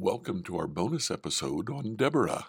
Welcome to our bonus episode on Deborah.